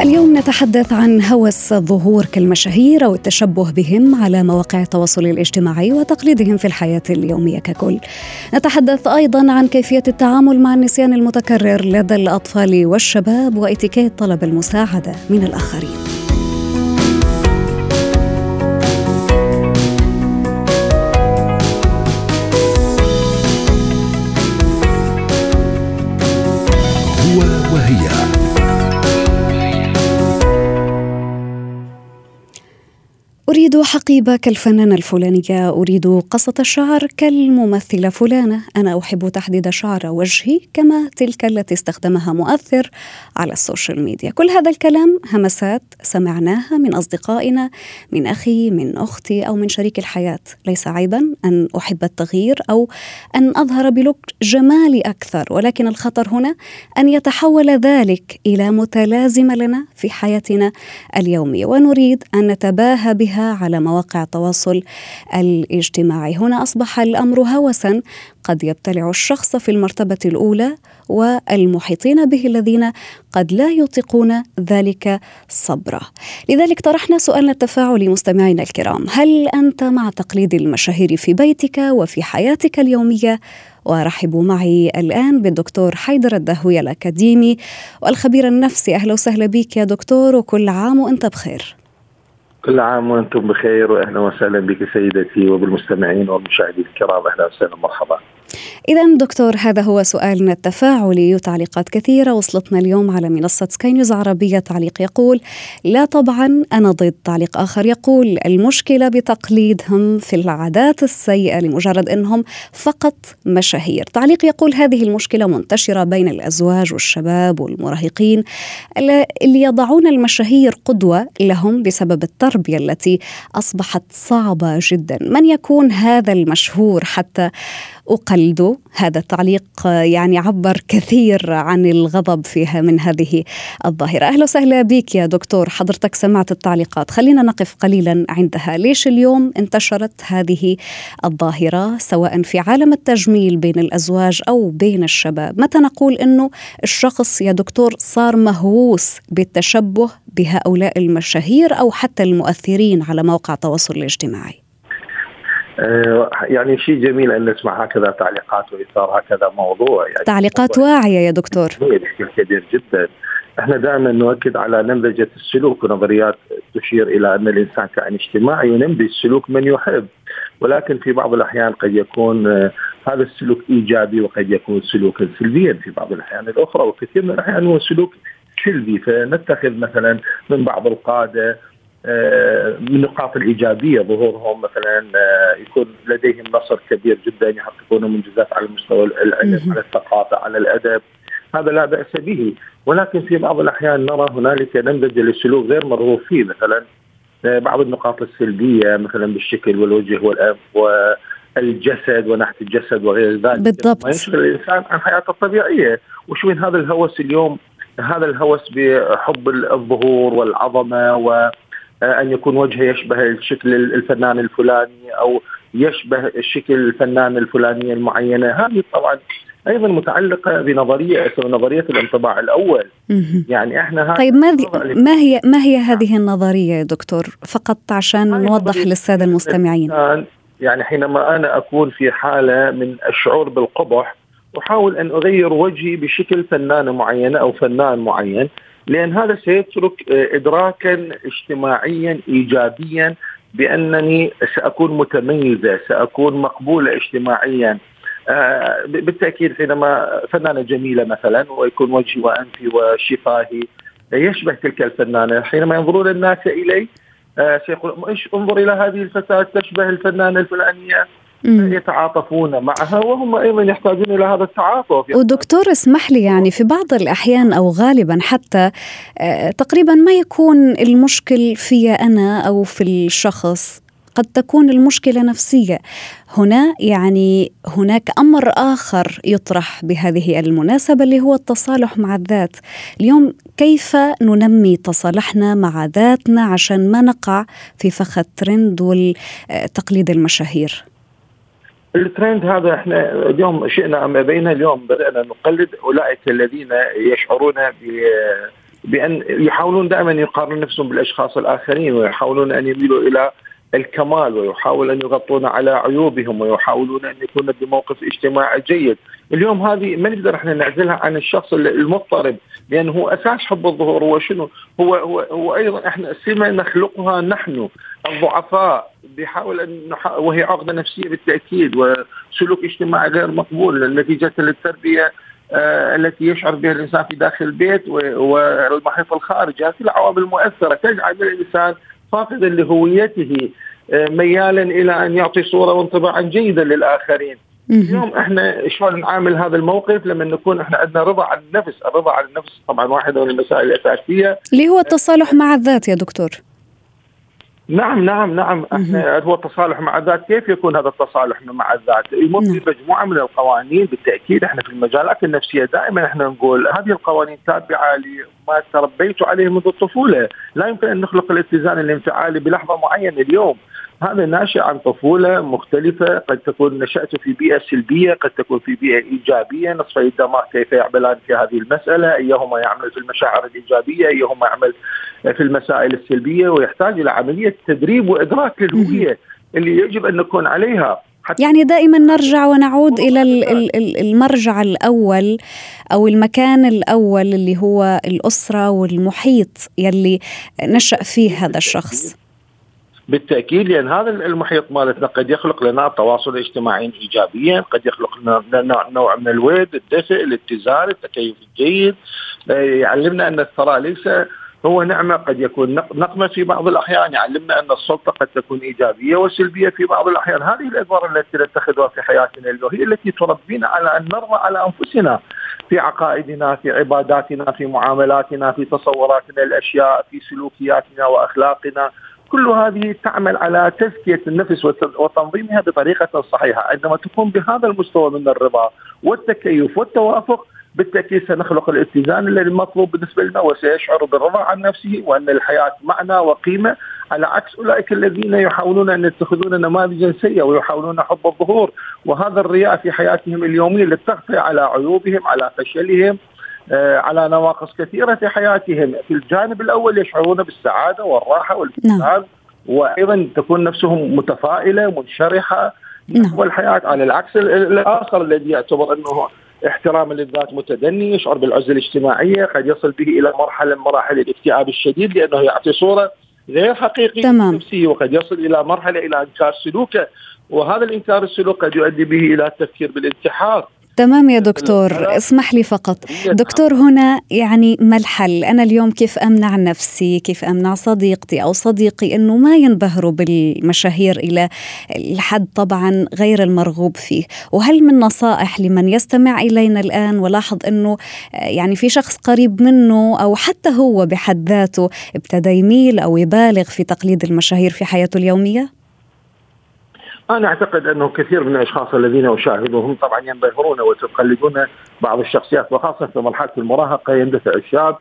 اليوم نتحدث عن هوس الظهور كالمشاهير أو التشبه بهم على مواقع التواصل الاجتماعي وتقليدهم في الحياة اليومية ككل. نتحدث أيضا عن كيفية التعامل مع النسيان المتكرر لدى الأطفال والشباب وإتيكيت طلب المساعدة من الآخرين. أريد حقيبة كالفنانة الفلانية أريد قصة الشعر كالممثلة فلانة. أنا أحب تحديد شعر وجهي كما تلك التي استخدمها مؤثر على السوشيال ميديا. كل هذا الكلام همسات سمعناها من أصدقائنا من أخي من أختي أو من شريك الحياة. ليس عيبا أن أحب التغيير أو أن أظهر ب look جمالي أكثر ولكن الخطر هنا أن يتحول ذلك إلى متلازمة لنا في حياتنا اليومية. ونريد أن نتباهى بها على مواقع التواصل الاجتماعي. هنا أصبح الأمر هوسا. قد يبتلع الشخص في المرتبة الأولى والمحيطين به الذين قد لا يطيقون ذلك صبرا لذلك طرحنا سؤالنا التفاعلي مستمعينا الكرام. هل أنت مع تقليد المشاهير في بيتك وفي حياتك اليومية؟ وأرحب معي الآن بالدكتور حيدر الدهوي الأكاديمي والخبير النفسي. أهلا وسهلا بك يا دكتور وكل عام وأنت بخير. كل عام وأنتم بخير واهلا وسهلا بك سيدتي وبالمستمعين والمشاهدين الكرام أهلا وسهلا مرحبا. إذا دكتور هذا هو سؤالنا التفاعلي. وتعليقات كثيرة. وصلتنا اليوم على منصة سكاي نيوز عربية تعليق يقول لا طبعا أنا ضد. تعليق آخر يقول المشكلة بتقليدهم في العادات السيئة لمجرد أنهم فقط مشاهير. تعليق يقول هذه المشكلة منتشرة بين الأزواج والشباب والمراهقين اللي يضعون المشاهير قدوة لهم بسبب التربية التي أصبحت صعبة جدا. من يكون هذا المشهور حتى أقلد هذا التعليق يعني عبر كثير عن الغضب فيها من هذه الظاهرة. أهلا وسهلا بك يا دكتور. حضرتك سمعت التعليقات. خلينا نقف قليلا عندها. ليش اليوم انتشرت هذه الظاهرة سواء في عالم التجميل بين الأزواج أو بين الشباب؟ متى نقول أنه الشخص يا دكتور صار مهووس بالتشبه بهؤلاء المشاهير أو حتى المؤثرين على مواقع التواصل الاجتماعي؟ آه، يعني شيء جميل أن نسمع هكذا تعليقات واثار هكذا موضوع. يعني تعليقات واعية يا دكتور. بشكل كبير جدا. إحنا دائما نؤكد على نمذجة السلوك ونظريات تشير إلى أن الإنسان كائن اجتماعي ينمذج سلوك من يحب. ولكن في بعض الأحيان قد يكون آه، هذا السلوك إيجابي وقد يكون سلوكا سلبيا في بعض الأحيان الأخرى وكثير من الأحيان هو سلوك سلبي. فنتخذ مثلا من بعض القادة آه، من النقاط الإيجابية ظهورهم مثلا آه، يكون لديهم نصر كبير جدا يحققون منجزات على مستوى العلم على الثقافة على الأدب. هذا لا بأس به. ولكن في بعض الأحيان نرى هنالك نمذجة للسلوك غير مرغوب فيه. مثلا آه، بعض النقاط السلبية مثلا بالشكل والوجه والأنف والجسد ونحت الجسد وغير ذلك. بالضبط. ما يشغل الإنسان عن حياته الطبيعية. وشو من هذا الهوس اليوم؟ هذا الهوس بحب الظهور والعظمة و آه، أن يكون وجهه يشبه الشكل الفنان الفلاني أو يشبه الشكل الفنان الفلانيه المعينه هذه طبعا أيضا متعلقة بنظريه اسمها نظرية الانطباع الأول. يعني إحنا طيب ما, ما هي ما هي هذه النظرية يا دكتور؟ فقط عشان نوضح للسادة المستمعين. يعني حينما أنا أكون في حالة من الشعور بالقبح أحاول أن أغير وجهي بشكل فنانه معينه أو فنان معين. لأن هذا سيترك آه، ادراكا اجتماعيا ايجابيا بأنني سأكون متميزه، سأكون مقبوله اجتماعيا. آه، بالتأكيد حينما فنانة جميلة مثلا ويكون وجهي وأنفي وشفاهي يشبه تلك الفنانة حينما ينظرون الناس إلي آه، سيقول إيش انظر إلى هذه الفتاه تشبه الفنانة الفلانية يتعاطفون معها وهم أيضا يحتاجون إلى هذا التعاطف. ودكتور اسمح لي يعني في بعض الأحيان أو غالبا حتى آه، تقريبا ما يكون المشكل في أنا أو في الشخص قد تكون المشكلة نفسية. هنا يعني هناك أمر آخر يطرح بهذه المناسبة اللي هو التصالح مع الذات. اليوم كيف ننمي تصالحنا مع ذاتنا عشان ما نقع في فخ الترند والتقليد المشاهير؟ الترند هذا إحنا اليوم شئنا أم أبينا اليوم بدأنا نقلد أولئك الذين يشعرون بأن يحاولون دائما يقارنون نفسهم بالأشخاص الآخرين ويحاولون أن يميلوا إلى الكمال ويحاول أن يغطون على عيوبهم ويحاولون أن يكونوا بموقف اجتماعي جيد، اليوم هذه ما نقدر إحنا نعزلها عن الشخص المضطرب لأنه هو أساس حب الظهور هو شنو؟ هو هو هو أيضا إحنا سمه نخلقها نحن الضعفاء بيحاول أن وهي عقدة نفسية بالتأكيد وسلوك اجتماعي غير مقبول. نتيجه للتربية آه التي يشعر بها الإنسان في داخل البيت والمحيط الخارجي. هذه العوامل المؤثره تجعل الإنسان فاقدا لهويته آه، ميالا إلى أن يعطي صورة وانطباعا جيدا للآخرين. اليوم إحنا شلون نعامل هذا الموقف؟ لما نكون إحنا عندنا رضا عن النفس، الرضا عن النفس طبعا واحدة من المسائل الأساسية. اللي هو التصالح مع الذات يا دكتور. نعم نعم نعم إحنا هو التصالح مع الذات كيف يكون هذا التصالح مع الذات؟ يمر. بمجموعة من القوانين بالتأكيد إحنا في المجالات النفسيه دائما إحنا نقول هذه القوانين تابعة لما تربيت عليه منذ الطفولة، لا يمكن أن نخلق الاتزان الانفعالي بلحظة معينة اليوم، هذا ناشئ عن طفولة مختلفة. قد تكون نشأت في بيئة سلبية قد تكون في بيئة إيجابية. نصف الدماغ كيف يعملان في هذه المسألة؟ أيهما يعمل في المشاعر الإيجابية؟ أيهما يعمل في المسائل السلبية؟ ويحتاج إلى عملية تدريب وإدراك للهوية اللي يجب أن نكون عليها. يعني دائما نرجع ونعود إلى المرجع الأول أو المكان الأول اللي هو الأسرة والمحيط يلي نشأ فيه هذا الشخص. بالتأكيد لأن هذا المحيط مالتنا قد يخلق لنا تواصل اجتماعي ايجابيا، قد يخلق لنا نوع من الود، الدفء، الاتزان، التكيف الجيد، آه، يعلمنا أن الثراء ليس هو نعمة قد يكون نقمة في بعض الأحيان. يعلمنا أن السلطة قد تكون إيجابية وسلبية في بعض الأحيان. هذه الأدوار التي نتخذها في حياتنا اليوم هي التي تربينا على أن نرضى على أنفسنا في عقائدنا في عباداتنا في معاملاتنا في تصوراتنا الأشياء في سلوكياتنا وأخلاقنا. كل هذه تعمل على تزكية النفس وتنظيمها بطريقة صحيحة. عندما تكون بهذا المستوى من الرضا والتكيف والتوافق بالتأكيد سنخلق الاتزان الذي المطلوب بالنسبة لنا وسيشعر بالرضا عن نفسه وأن الحياة معنى وقيمة. على عكس أولئك الذين يحاولون أن يتخذون نماذجا سيئة ويحاولون حب الظهور. وهذا الرياء في حياتهم اليومية للتغطيه على عيوبهم على فشلهم. على نواقص كثيرة في حياتهم في الجانب الأول يشعرون بالسعادة والراحة والابتسام نعم. وأيضا تكون نفسهم متفائلة منشرحة نعم. والحياة على العكس الآخر الذي يعتبر أنه احتراما للذات متدني يشعر بالعزلة الاجتماعية قد يصل به إلى مرحلة من مراحل الاكتئاب الشديد لأنه يعطي صورة غير حقيقية تمام. وقد يصل إلى مرحلة إلى إنكار سلوكه وهذا الإنكار السلوك قد يؤدي به إلى التفكير بالانتحار تمام يا دكتور اسمح لي فقط. دكتور هنا يعني ما الحل؟ أنا اليوم كيف أمنع نفسي؟ كيف أمنع صديقتي أو صديقي أنه ما ينبهروا بالمشاهير إلى الحد طبعا غير المرغوب فيه؟ وهل من نصائح لمن يستمع إلينا الآن ولاحظ أنه يعني في شخص قريب منه أو حتى هو بحد ذاته ابتدى يميل أو يبالغ في تقليد المشاهير في حياته اليومية؟ أنا أعتقد أنه كثير من الأشخاص الذين اشاهدهم طبعا ينبهرون ويقلدون بعض الشخصيات وخاصة في مرحلة المراهقة يندفع الشاب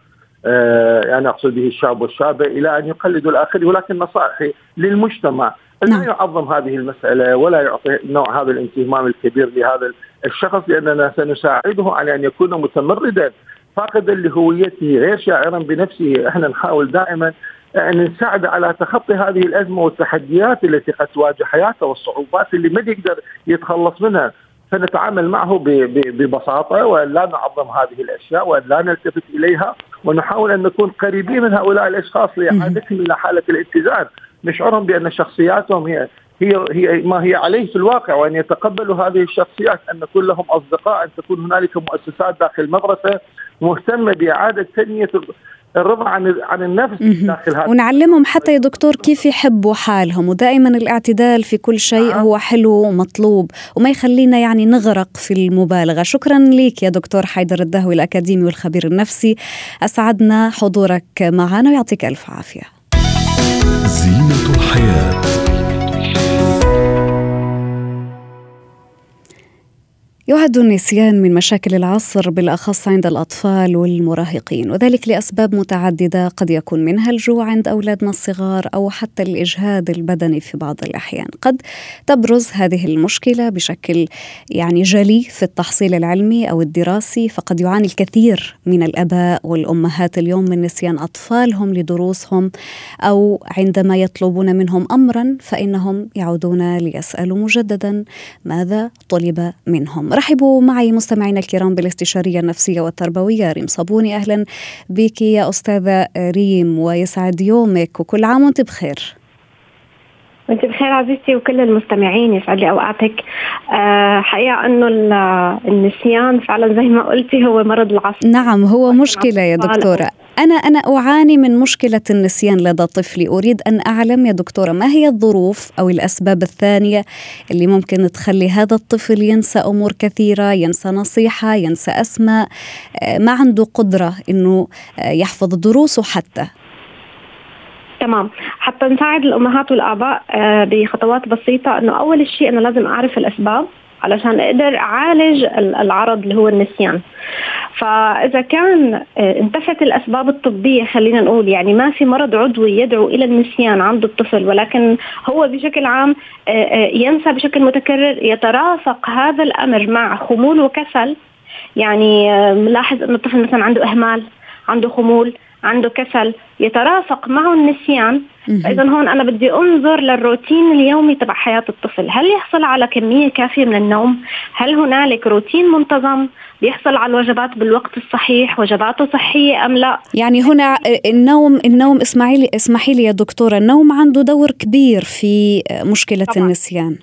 آه يعني أقصد به الشاب والشابة إلى أن يقلدوا الآخرين ولكن نصائحي للمجتمع لا نعم. يعظم هذه المسألة ولا يعطي نوع هذا الاهتمام الكبير لهذا الشخص لأننا سنساعده على أن يكون متمردا فاقدا لهويته غير شاعرا بنفسه إحنا نحاول دائما نساعده على تخطي هذه الأزمة والتحديات التي قد تواجه حياته والصعوبات اللي ما يقدر يتخلص منها. فنتعامل معه ببساطة وأن لا نعظم هذه الأشياء وأن لا نلتفت إليها ونحاول أن نكون قريبين من هؤلاء الأشخاص لإعادتهم إلى حالة الاتزان. نشعرهم بأن شخصياتهم هي هي هي ما هي عليه في الواقع وأن يتقبلوا هذه الشخصيات أن يكون لهم أصدقاء أن تكون هنالك مؤسسات داخل المدرسة مهتمة بإعادة تنمية الرضا عن عن النفس داخل هذا. ونعلمهم حتى يا دكتور كيف يحبوا حالهم ودائما الاعتدال في كل شيء آه. هو حلو ومطلوب وما يخلينا يعني نغرق في المبالغة. شكرا لك يا دكتور حيدر الدهوي الأكاديمي والخبير النفسي. أسعدنا حضورك معنا ويعطيك ألف عافية. زينة الحياة. يعد النسيان من مشاكل العصر بالأخص عند الأطفال والمراهقين وذلك لأسباب متعددة قد يكون منها الجوع عند أولادنا الصغار أو حتى الإجهاد البدني في بعض الأحيان. قد تبرز هذه المشكلة بشكل يعني جلي في التحصيل العلمي أو الدراسي فقد يعاني الكثير من الأباء والأمهات اليوم من نسيان أطفالهم لدروسهم أو عندما يطلبون منهم امرا فإنهم يعودون ليسألوا مجددا ماذا طلب منهم. رحبوا معي مستمعينا الكرام بالاستشارية النفسية والتربوية. ريم صابوني أهلا بك يا أستاذة ريم ويسعد يومك وكل عام وأنت بخير. وأنت بخير عزيزتي وكل المستمعين يسعد لي أوقاتك. أه حقيقة إنه النسيان فعلا زي ما قلتي هو مرض العصر نعم هو مشكلة يا دكتورة. أنا أنا أعاني من مشكلة النسيان لدى طفلي. أريد أن أعلم يا دكتورة ما هي الظروف أو الأسباب الثانية اللي ممكن تخلي هذا الطفل ينسى أمور كثيرة ينسى نصيحة ينسى أسماء؟ آه، ما عنده قدرة أنه آه، يحفظ دروسه حتى. تمام. حتى نساعد الأمهات والآباء آه، بخطوات بسيطة إنه أول شيء أنا لازم أعرف الأسباب علشان أقدر أعالج العرض اللي هو النسيان. فإذا كان آه، انتفت الأسباب الطبية خلينا نقول يعني ما في مرض عضوي يدعو إلى النسيان عند الطفل ولكن هو بشكل عام آه، ينسى بشكل متكرر يترافق هذا الأمر مع خمول وكسل. يعني نلاحظ انه الطفل مثلا عنده إهمال عنده خمول عنده كسل يترافق معه النسيان. فاذا هون أنا بدي أنظر للروتين اليومي تبع حياة الطفل. هل يحصل على كمية كافية من النوم؟ هل هنالك روتين منتظم؟ بيحصل على الوجبات بالوقت الصحيح وجباته صحية أم لا؟ يعني هنا النوم النوم اسمعي لي اسمحي لي يا دكتورة النوم عنده دور كبير في مشكلة طبعا. النسيان.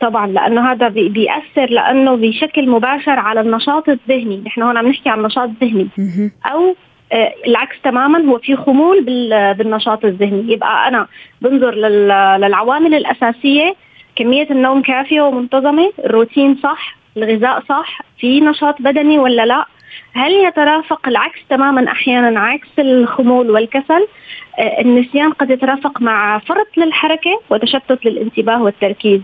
طبعا لأنه هذا بيأثر لأنه بشكل مباشر على النشاط الذهني. نحن هون عم نحكي عن نشاط ذهني أو آه، العكس تماما هو في خمول بالنشاط الذهني. يبقى أنا بنظر للعوامل الأساسية كمية النوم كافية ومنتظمة الروتين صح الغذاء صح؟ في نشاط بدني ولا لا؟ هل يترافق العكس تماما أحيانا عكس الخمول والكسل؟ آه، النسيان قد يترافق مع فرط للحركة وتشتت للانتباه والتركيز.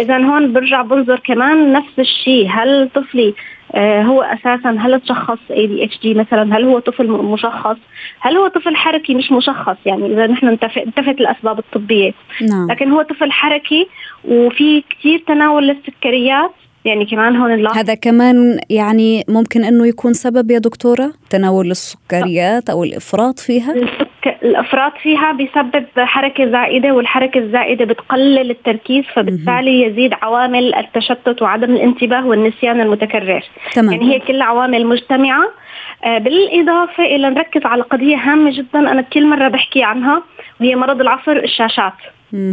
اذا هون برجع بنظر كمان نفس الشيء. هل طفلي آه هو أساسا هل تشخص اي دي اتش دي مثلا؟ هل هو طفل مشخص؟ هل هو طفل حركي مش مشخص؟ يعني إذا نحن انتفت الأسباب الطبية. نعم. لكن هو طفل حركي وفي كثير تناول للسكريات. يعني كمان هون نلاحظ هذا كمان يعني ممكن إنه يكون سبب يا دكتورة؟ تناول السكريات أو الإفراط فيها؟ الإفراط فيها بيسبب حركة زائدة والحركة الزائدة بتقلل التركيز فبالتالي يزيد عوامل التشتت وعدم الانتباه والنسيان المتكرر. تمام. يعني هي كل عوامل مجتمعة. آه، بالإضافة إلى نركز على قضية هامة جدا أنا كل مرة بحكي عنها وهي مرض العصر الشاشات.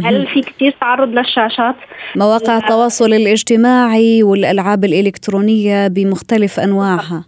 هل في كثير تعرض للشاشات؟ مواقع التواصل الاجتماعي والألعاب الإلكترونية بمختلف أنواعها.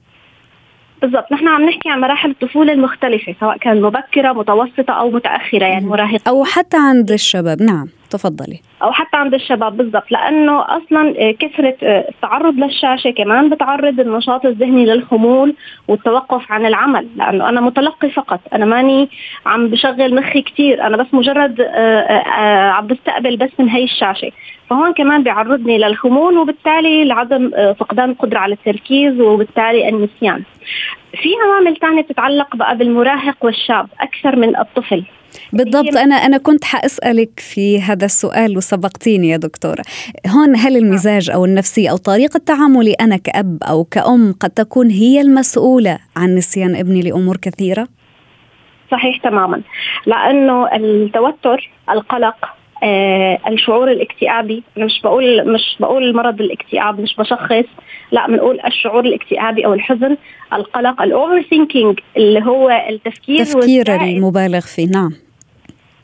بالضبط. نحن عم نحكي عن مراحل الطفولة المختلفة سواء كان مبكرة متوسطة أو متأخرة يعني مراهقة. أو حتى عند الشباب. نعم. تفضلي. أو حتى عند الشباب بالضبط لأنه أصلا آه، كثرة آه، التعرض للشاشة كمان بتعرض النشاط الذهني للخمول والتوقف عن العمل لأنه أنا متلقي فقط أنا ماني عم بشغل مخي كثير أنا بس مجرد آه، عم بستقبل بس من هي الشاشة. فهون كمان بيعرضني للخمول وبالتالي لعدم فقدان القدره على التركيز وبالتالي النسيان. في عوامل ثانية تتعلق بقى بالمراهق والشاب أكثر من الطفل. بالضبط. أنا أنا كنت حأسألك في هذا السؤال وسبقتيني يا دكتورة. هون هل المزاج أو النفسية أو طريقة تعاملي أنا كأب أو كأم قد تكون هي المسؤولة عن نسيان ابني لأمور كثيرة؟ صحيح تماما. لأنه التوتر القلق آه الشعور الاكتئابي أنا مش بقول مش بقول مرض الاكتئاب مش بشخص لا بنقول الشعور الاكتئابي أو الحزن القلق ال overthinking اللي هو التفكير التفكير المبالغ فيه. نعم.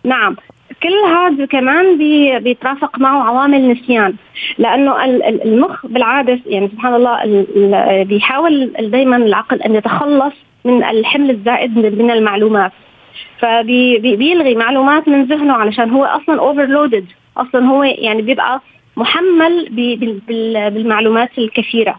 نعم. كل هذا كمان بي بيترافق معه عوامل نسيان. لأنه المخ بالعادة يعني سبحان الله بيحاول دائما العقل أن يتخلص من الحمل الزائد من المعلومات. فبيلغي معلومات من ذهنه علشان هو أصلا اوفرلودد أصلا هو يعني بيبقى محمل بالمعلومات الكثيرة.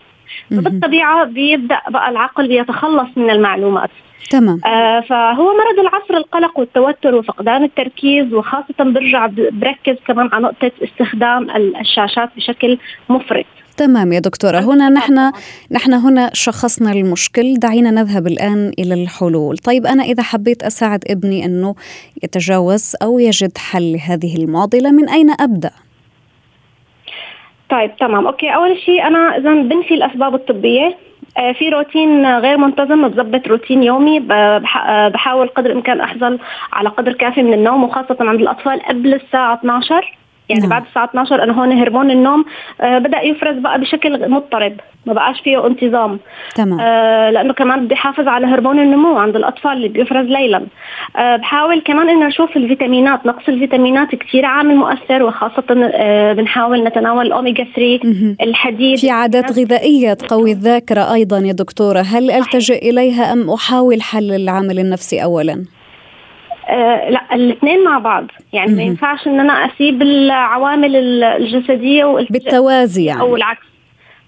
فبالطبيعة بيبدأ بقى العقل بيتخلص من المعلومات. تمام. آه فهو مرض العصر القلق والتوتر وفقدان التركيز وخاصة برجع بركز كمان على نقطة استخدام الشاشات بشكل مفرط. تمام يا دكتورة. هنا نحن نحن هنا شخصنا المشكل. دعينا نذهب الآن إلى الحلول. طيب أنا إذا حبيت أساعد ابني أنه يتجاوز أو يجد حل لهذه المعضلة من أين أبدأ؟ طيب تمام. okay أول شيء أنا اذا بنفي الأسباب الطبية. آه، في روتين غير منتظم بظبط روتين يومي بحاول قدر الإمكان أحصل على قدر كافي من النوم وخاصة عند الأطفال قبل الساعة 12 يعني نعم. بعد الساعة 12 أنا هون هرمون النوم آه بدأ يفرز بقى بشكل مضطرب ما بقاش فيه انتظام. تمام. آه لأنه كمان بدي أحافظ على هرمون النمو عند الأطفال اللي بيفرز ليلا. آه بحاول كمان إنه أشوف الفيتامينات نقص الفيتامينات كثير عامل مؤثر وخاصة آه بنحاول نتناول الاوميجا 3 الحديد. في عادات غذائية تقوي الذاكرة أيضا يا دكتورة. هل ألتجئ إليها أم أحاول حل العامل النفسي اولا؟ آه لا الاثنين مع بعض. يعني ما ينفعش إن أنا أسيب العوامل الجسدية بالتوازي يعني. أو العكس.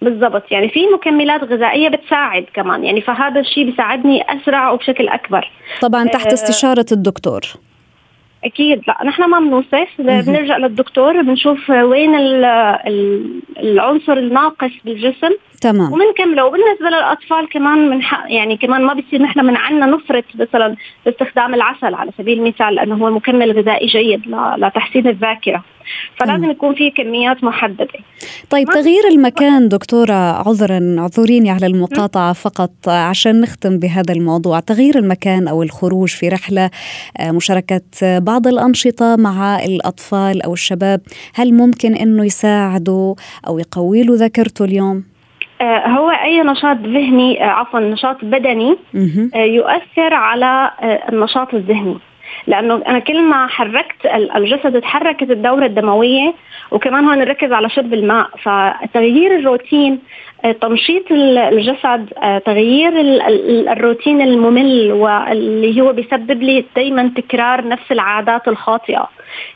بالضبط. يعني في مكملات غذائية بتساعد كمان. يعني فهذا الشيء بيساعدني أسرع وبشكل أكبر. طبعا تحت آه، استشارة الدكتور. أكيد. لا نحن ما بنوصف. بنرجع للدكتور بنشوف وين العنصر الناقص بالجسم. تمام. وبنكمله وبالنسبه للأطفال كمان من حق يعني كمان ما بصير نحن من عنا نفرط مثلا باستخدام العسل على سبيل المثال لأنه هو مكمل غذائي جيد لتحسين الذاكرة. فلازم يكون في كميات محددة. طيب تغيير المكان دكتورة عذرا اعذريني على المقاطعة فقط عشان نختم بهذا الموضوع. تغيير المكان أو الخروج في رحلة آه، مشاركة بعض الأنشطة مع الأطفال أو الشباب هل ممكن إنه يساعدوا أو يقوي له ذاكرته اليوم؟ هو أي نشاط ذهني آه، عفوا نشاط بدني يؤثر على النشاط الذهني. لأنه أنا كل ما حركت الجسد تحركت الدورة الدموية وكمان هون نركز على شرب الماء. فتغيير الروتين آه، تنشيط الجسد آه، تغيير الروتين الممل واللي هو بيسبب لي دائما تكرار نفس العادات الخاطئة.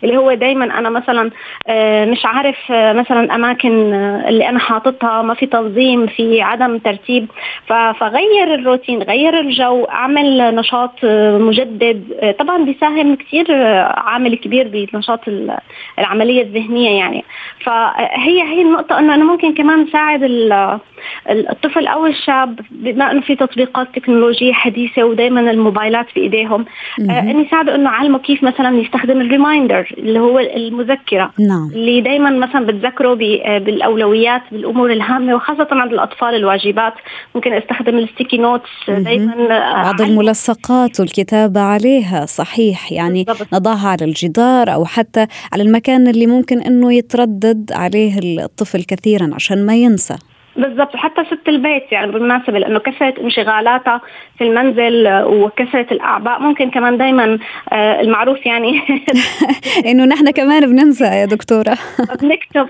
اللي هو دائما أنا مثلا آه، مش عارف مثلا أماكن اللي أنا حاططها ما في تنظيم في عدم ترتيب. فغير الروتين غير الجو أعمل نشاط مجدد. طبعا بيساهم كثير عامل كبير بنشاط العملية الذهنية يعني. فهي هي النقطة إنه أنا ممكن كمان أساعد الطفل أو الشاب بما إنه في تطبيقات تكنولوجية حديثة ودائما الموبايلات في إيديهم آه إني ساعده إنه اعلمه كيف مثلا يستخدم الريمايندر اللي هو المذكرة نعم. اللي دائما مثلا بتذكره آه، بالأولويات بالأمور الهامة وخاصة عند الأطفال الواجبات. ممكن أستخدم الستيكي نوتس دائما آه، بعض الملصقات والكتابة عليها صحيح. يعني بالضبط. نضعها على الجدار أو حتى على المكان اللي ممكن إنه يتردد عليه الطفل كثيرا عشان ما ينسى. بالضبط. وحتى ست البيت يعني بالمناسبة لأنه كثرة انشغالاتها في المنزل وكثرة الأعباء ممكن كمان دائما آه، المعروف يعني إنه نحن كمان بننسى يا دكتورة. بنكتب.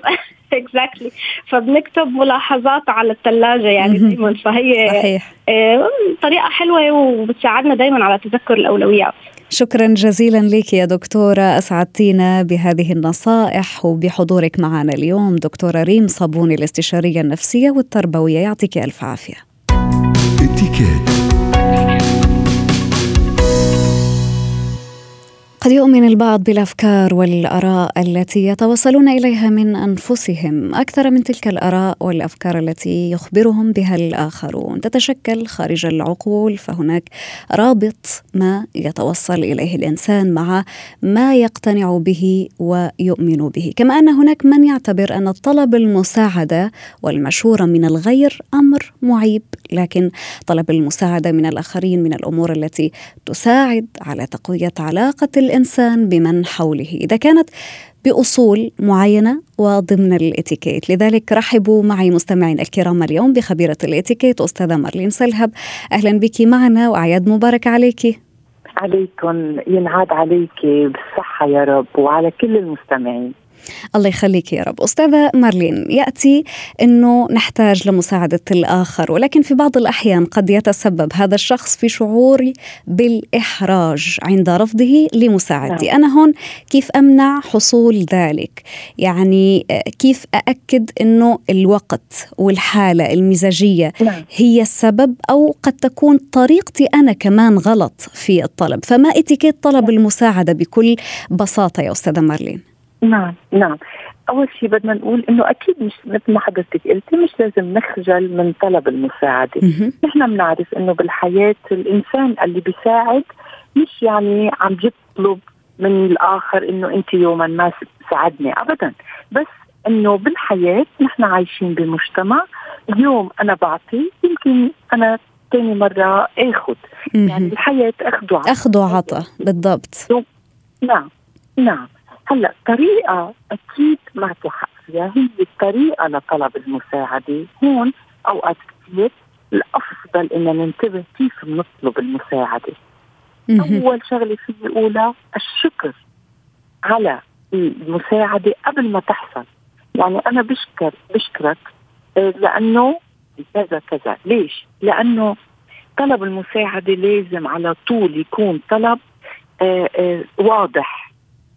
اكزاكتلي فبنكتب ملاحظات على الثلاجة يعني دائما فهي صحيح. آه، طريقة حلوة وبتساعدنا دائما على تذكر الأولويات. شكرا جزيلا لك يا دكتورة أسعدتينا بهذه النصائح وبحضورك معنا اليوم. دكتورة ريم صابوني الاستشارية النفسية والتربوية يعطيك ألف عافية. قد يؤمن البعض بالأفكار والآراء التي يتوصلون إليها من أنفسهم. أكثر من تلك الآراء والأفكار التي يخبرهم بها الآخرون. تتشكل خارج العقول فهناك رابط ما يتوصل إليه الإنسان مع ما يقتنع به ويؤمن به. كما أن هناك من يعتبر أن طلب المساعدة والمشورة من الغير أمر معيب لكن طلب المساعدة من الآخرين من الأمور التي تساعد على تقوية علاقة الإنسان بمن حوله إذا كانت بأصول معينة وضمن الإتيكيت. لذلك رحبوا معي مستمعين الكرام اليوم بخبيرة الإتيكيت أستاذة مارلين سلهب. أهلا بك معنا وأعياد مبارك عليك. عليكم ينعاد عليك بالصحة يا رب وعلى كل المستمعين. الله يخليك يا رب أستاذة مارلين يأتي أنه نحتاج لمساعدة الآخر ولكن في بعض الأحيان قد يتسبب هذا الشخص في شعوري بالإحراج عند رفضه لمساعدتي نعم. أنا هون كيف أمنع حصول ذلك يعني آه، كيف أأكد أنه الوقت والحالة المزاجية نعم. هي السبب أو قد تكون طريقتي أنا كمان غلط في الطلب فما إتيكيت طلب نعم. المساعدة بكل بساطة يا أستاذة مارلين نعم نعم. أول شيء بدنا نقول إنه أكيد مش مثل ما حضرتك قلتي مش لازم نخجل من طلب المساعدة. نحن بنعرف إنه بالحياة الإنسان اللي بيساعد مش يعني عم يطلب من الآخر إنه انت يوما ما ساعدني ابدا. بس إنه بالحياة نحن عايشين بمجتمع اليوم أنا بعطي يمكن أنا ثاني مرة آخذ. يعني الحياة أخذ وعطى أخذ وعطى بالضبط. نعم نعم. هلا طريقة أكيد معك حق فيها. هي الطريقة لطلب المساعدة. هون أوقات كثير الأفضل ان ننتبه كيف بنطلب المساعدة. أول شغلة في أقولها الشكر على المساعدة قبل ما تحصل. يعني أنا بشكر بشكرك آه، لأنه كذا كذا. ليش؟ لأنه طلب المساعدة لازم على طول يكون طلب آه، آه، واضح.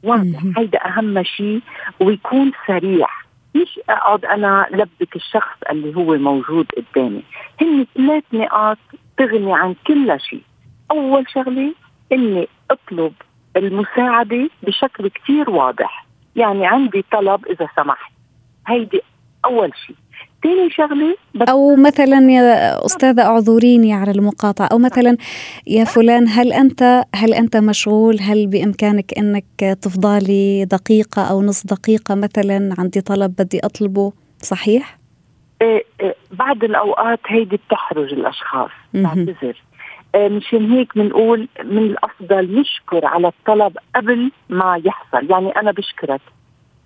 واضح. هيدا أهم شيء ويكون سريع. مش أقعد أنا لبك الشخص اللي هو موجود قدامي. هن ثلاث نقاط تغني عن كل شيء أول شغلة إني أطلب المساعدة بشكل كثير واضح. يعني عندي طلب إذا سمحت. هيدي أول شيء ثاني شغلة أو مثلا يا أستاذة أعذريني على المقاطعة أو مثلا يا فلان هل أنت هل أنت مشغول؟ هل بإمكانك أنك تفضلي دقيقة أو نص دقيقة مثلا؟ عندي طلب بدي أطلبه صحيح؟ إيه إيه بعض الأوقات هيدي بتحرج الأشخاص بعتذر. إيه مشان هيك بنقول من الأفضل نشكر على الطلب قبل ما يحصل يعني أنا بشكرك.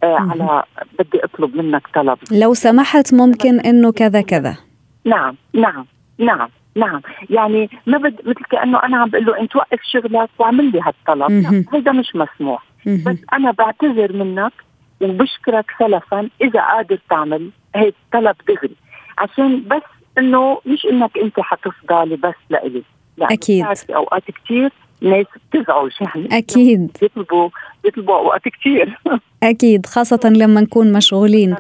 على بدي أطلب منك طلب. لو سمحت ممكن إنه كذا كذا. نعم نعم نعم نعم. يعني ما بد مثل كأنه أنا عم بقول له أنت وقف شغلك واعمل لي هالطلب. هيدا مش مسموح. بس أنا بعتذر منك وبشكرك سلفا إذا قادر تعمل هيك طلب دغري. عشان بس إنه مش إنك أنت حتفضلي بس لإلي. يعني أكيد. في أوقات كثير ناس بتزعج يعني أكيد. بيطلبوا بيطلبوا اوقات كثير أكيد خاصة لما نكون مشغولين.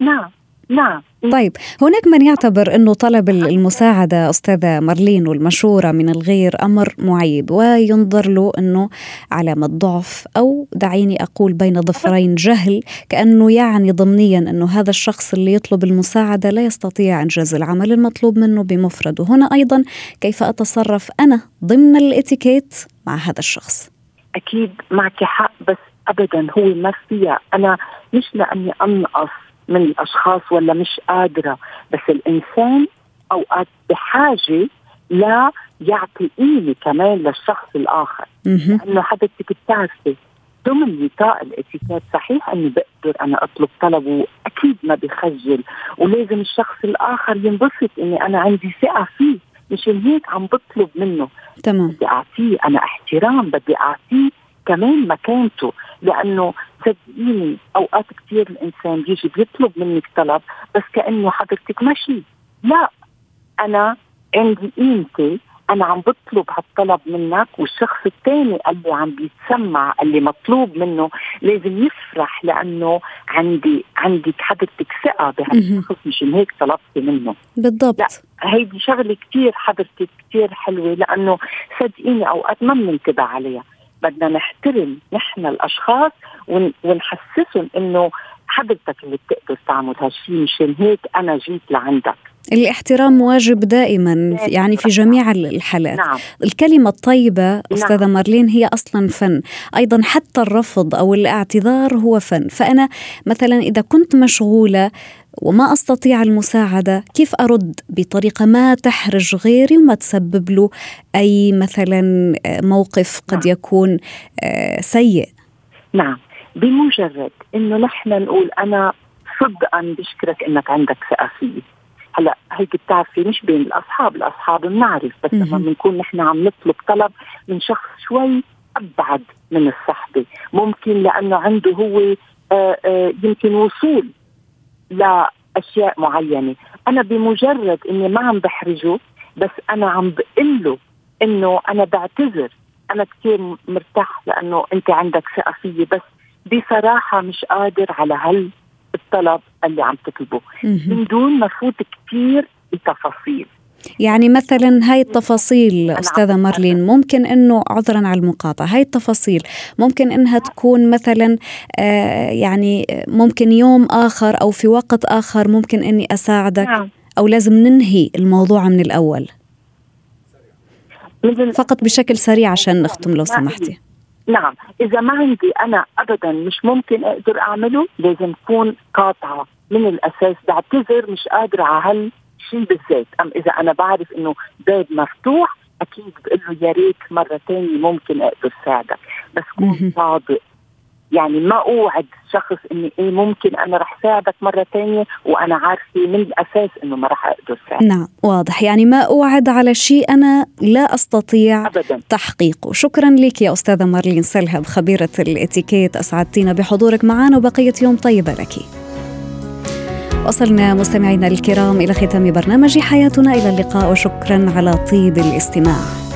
نعم. نعم. طيب هناك من يعتبر انه طلب المساعدة أستاذة مارلين والمشوره من الغير أمر معيب وينظر له أنه علامه ضعف أو دعيني أقول بين ظفرين جهل كأنه يعني ضمنيا انه هذا الشخص اللي يطلب المساعدة لا يستطيع إنجاز العمل المطلوب منه بمفرده. هنا أيضا كيف أتصرف أنا ضمن الإتيكيت مع هذا الشخص؟ أكيد معك حق بس ابدا هو ما فيها أنا مش لأني أنقص. من الأشخاص ولا مش قادرة بس الإنسان أوقات بحاجة لا يعطي قيمة كمان للشخص الآخر. لأنه حضرتك بتعرفي ضمن نطاق الاتيكيت صحيح إني بقدر أنا أطلب طلب وأكيد ما بخجل. ولازم الشخص الآخر ينبسط إني أنا عندي ثقة فيه مشان هيك عم بطلب منه. تمام. بدي أعطيه أنا احترام بدي أعطيه كمان مكانته لأنه صدقيني أوقات كثير الإنسان بيجي بيطلب منك طلب بس كأنه حضرتك ماشي. لا أنا عندي قيمتي أنا عم بطلب هالطلب منك والشخص الثاني اللي عم بيتسمع اللي مطلوب منه لازم يفرح لأنه عندي عندك حضرتك ثقة بهالشخص مشان هيك طلبتي منه. بالضبط. لا هيدي شغلة كثير حضرتك كثير حلوة لأنه صدقيني أوقات ما بننتبه عليها. بدنا نحترم نحن الأشخاص ونحسسهم إنه حضرتك اللي بتقدر تعمل هالشيء مشان هيك أنا جيت لعندك. الاحترام واجب دائما يعني في جميع الحالات. نعم. الكلمة الطيبة أستاذة نعم. مارلين هي أصلا فن. أيضا حتى الرفض أو الاعتذار هو فن. فأنا مثلا إذا كنت مشغولة وما أستطيع المساعدة كيف أرد بطريقة ما تحرج غيري وما تسبب له أي مثلا موقف قد نعم. يكون آه، سيء؟ نعم. بمجرد إنه نحن نقول أنا صدقا بشكرك إنك عندك ثقة فيي. هلأ هيك بتعرفي مش بين الأصحاب الأصحاب بنعرف بس لما بنكون نحن عم نطلب طلب من شخص شوي أبعد من الصحبة. ممكن لأنه عنده هو آآ آه، آآ آه، يمكن وصول لاشياء معينة. أنا بمجرد إني ما عم بحرجه بس أنا عم بقول له إنه أنا بعتذر. أنا كثير مرتاح لأنه أنت عندك ثقة فيي بس بصراحة مش قادر على هل الطلب اللي عم تطلبه. من دون ما فوت كثير بتفاصيل. يعني مثلا هاي التفاصيل أستاذة مارلين ممكن إنه عذرا على المقاطعة هاي التفاصيل ممكن إنها تكون مثلا آه يعني ممكن يوم آخر أو في وقت آخر ممكن إني أساعدك نعم. أو لازم ننهي الموضوع من الأول؟ فقط بشكل سريع عشان نختم لو سمحتي. نعم. إذا ما عندي أنا ابدا مش ممكن أقدر أعمله لازم اكون قاطعة من الأساس. بعتذر مش قادرة على هالشيء بالذات. أم إذا أنا بعرف إنه باب مفتوح أكيد بقول له يا ريت مرة ثانية ممكن أقدر ساعدك. بس كون صادق. يعني ما أوعد شخص إني إيه ممكن أنا رح ساعدك مرة ثانية وأنا عارفة من الأساس إنه ما رح أقدر ساعدك. نعم واضح. يعني ما أوعد على شيء أنا لا أستطيع أبداً. تحقيقه. شكرا لك يا أستاذة مارلين سلهب خبيرة الإتيكيت أسعدتينا بحضورك معنا وبقية يوم طيبة لك. وصلنا مستمعينا الكرام إلى ختام برنامج حياتنا إلى اللقاء وشكرا على طيب الاستماع.